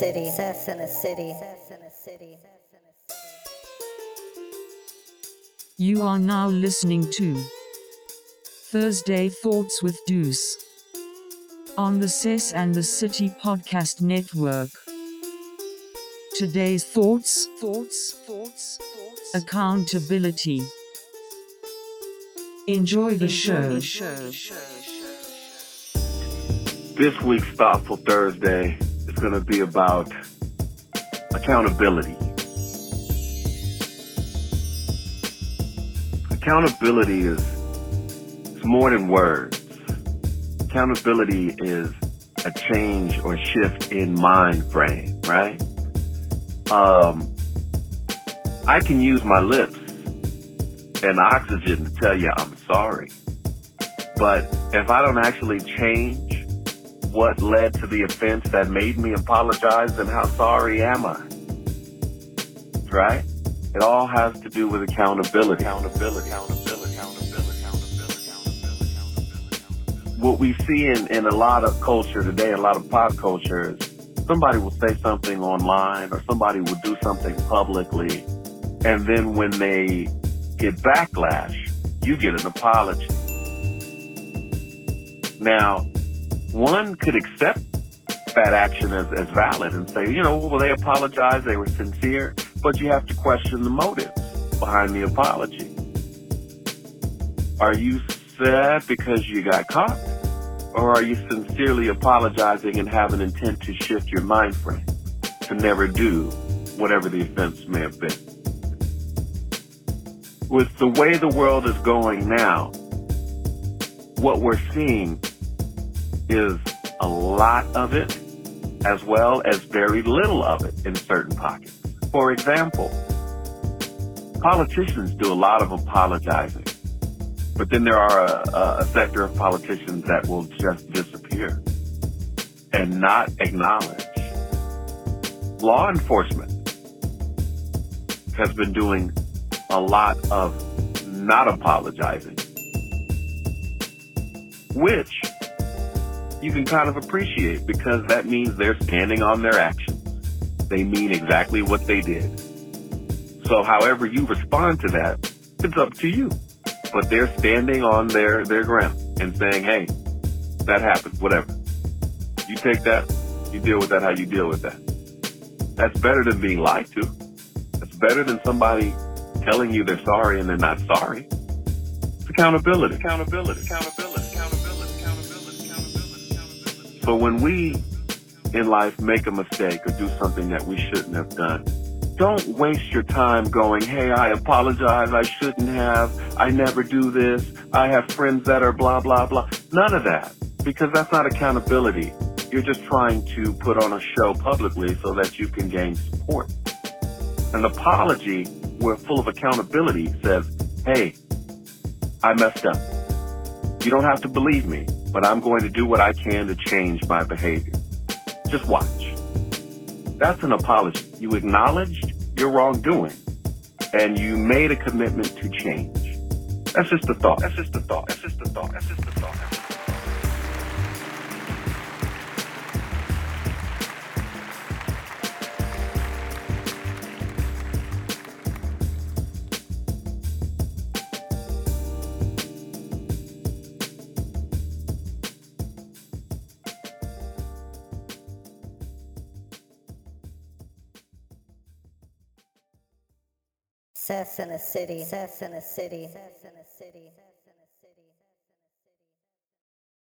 Sess in the city. You are now listening to Thursday Thoughts with Deuce on the Cess and the City Podcast Network. Today's thoughts, thoughts, thoughts, thoughts, accountability. Enjoy the show. This week's Thoughtful Thursday is going to be about accountability. Accountability is, is more than words. Accountability is a change or shift in mind frame, right? Um, I can use my lips and oxygen to tell you I'm sorry. But if I don't actually change what led to the offense that made me apologize, then how sorry am I? Right? It all has to do with accountability. Accountability. Accountability. Accountability. Accountability. Accountability. Accountability. Accountability. What we see in, in a lot of culture today, a lot of pop culture is somebody will say something online or somebody will do something publicly. And then when they get backlash, you get an apology. Now, one could accept that action as, as valid and say, you know, well, they apologized, they were sincere, but you have to question the motives behind the apology. Are you sad because you got caught? Or are you sincerely apologizing and have an intent to shift your mind frame to never do whatever the offense may have been? With the way the world is going now, what we're seeing is a lot of it as well as very little of it in certain pockets. For example, politicians do a lot of apologizing, but then there are a, a sector of politicians that will just disappear and not acknowledge. Law enforcement has been doing a lot of not apologizing, which you can kind of appreciate because that means they're standing on their actions. They mean exactly what they did. So however you respond to that, it's up to you. But they're standing on their, their ground and saying, hey, that happened, whatever. You take that, you deal with that how you deal with that. That's better than being lied to. That's better than somebody telling you they're sorry and they're not sorry. It's accountability. Accountability. Accountability. Accountability. Accountability. So when we in life make a mistake or do something that we shouldn't have done, don't waste your time going, hey, I apologize, I shouldn't have, I never do this, I have friends that are blah, blah, blah. None of that, because that's not accountability. You're just trying to put on a show publicly so that you can gain support. An apology, we're full of accountability, says, hey, I messed up. You don't have to believe me, but I'm going to do what I can to change my behavior. Just watch. That's an apology. You acknowledged your wrongdoing and you made a commitment to change. That's just a thought. That's just a thought. That's just a thought. That's just Sess in the city. Sess in the city. Sess in the city.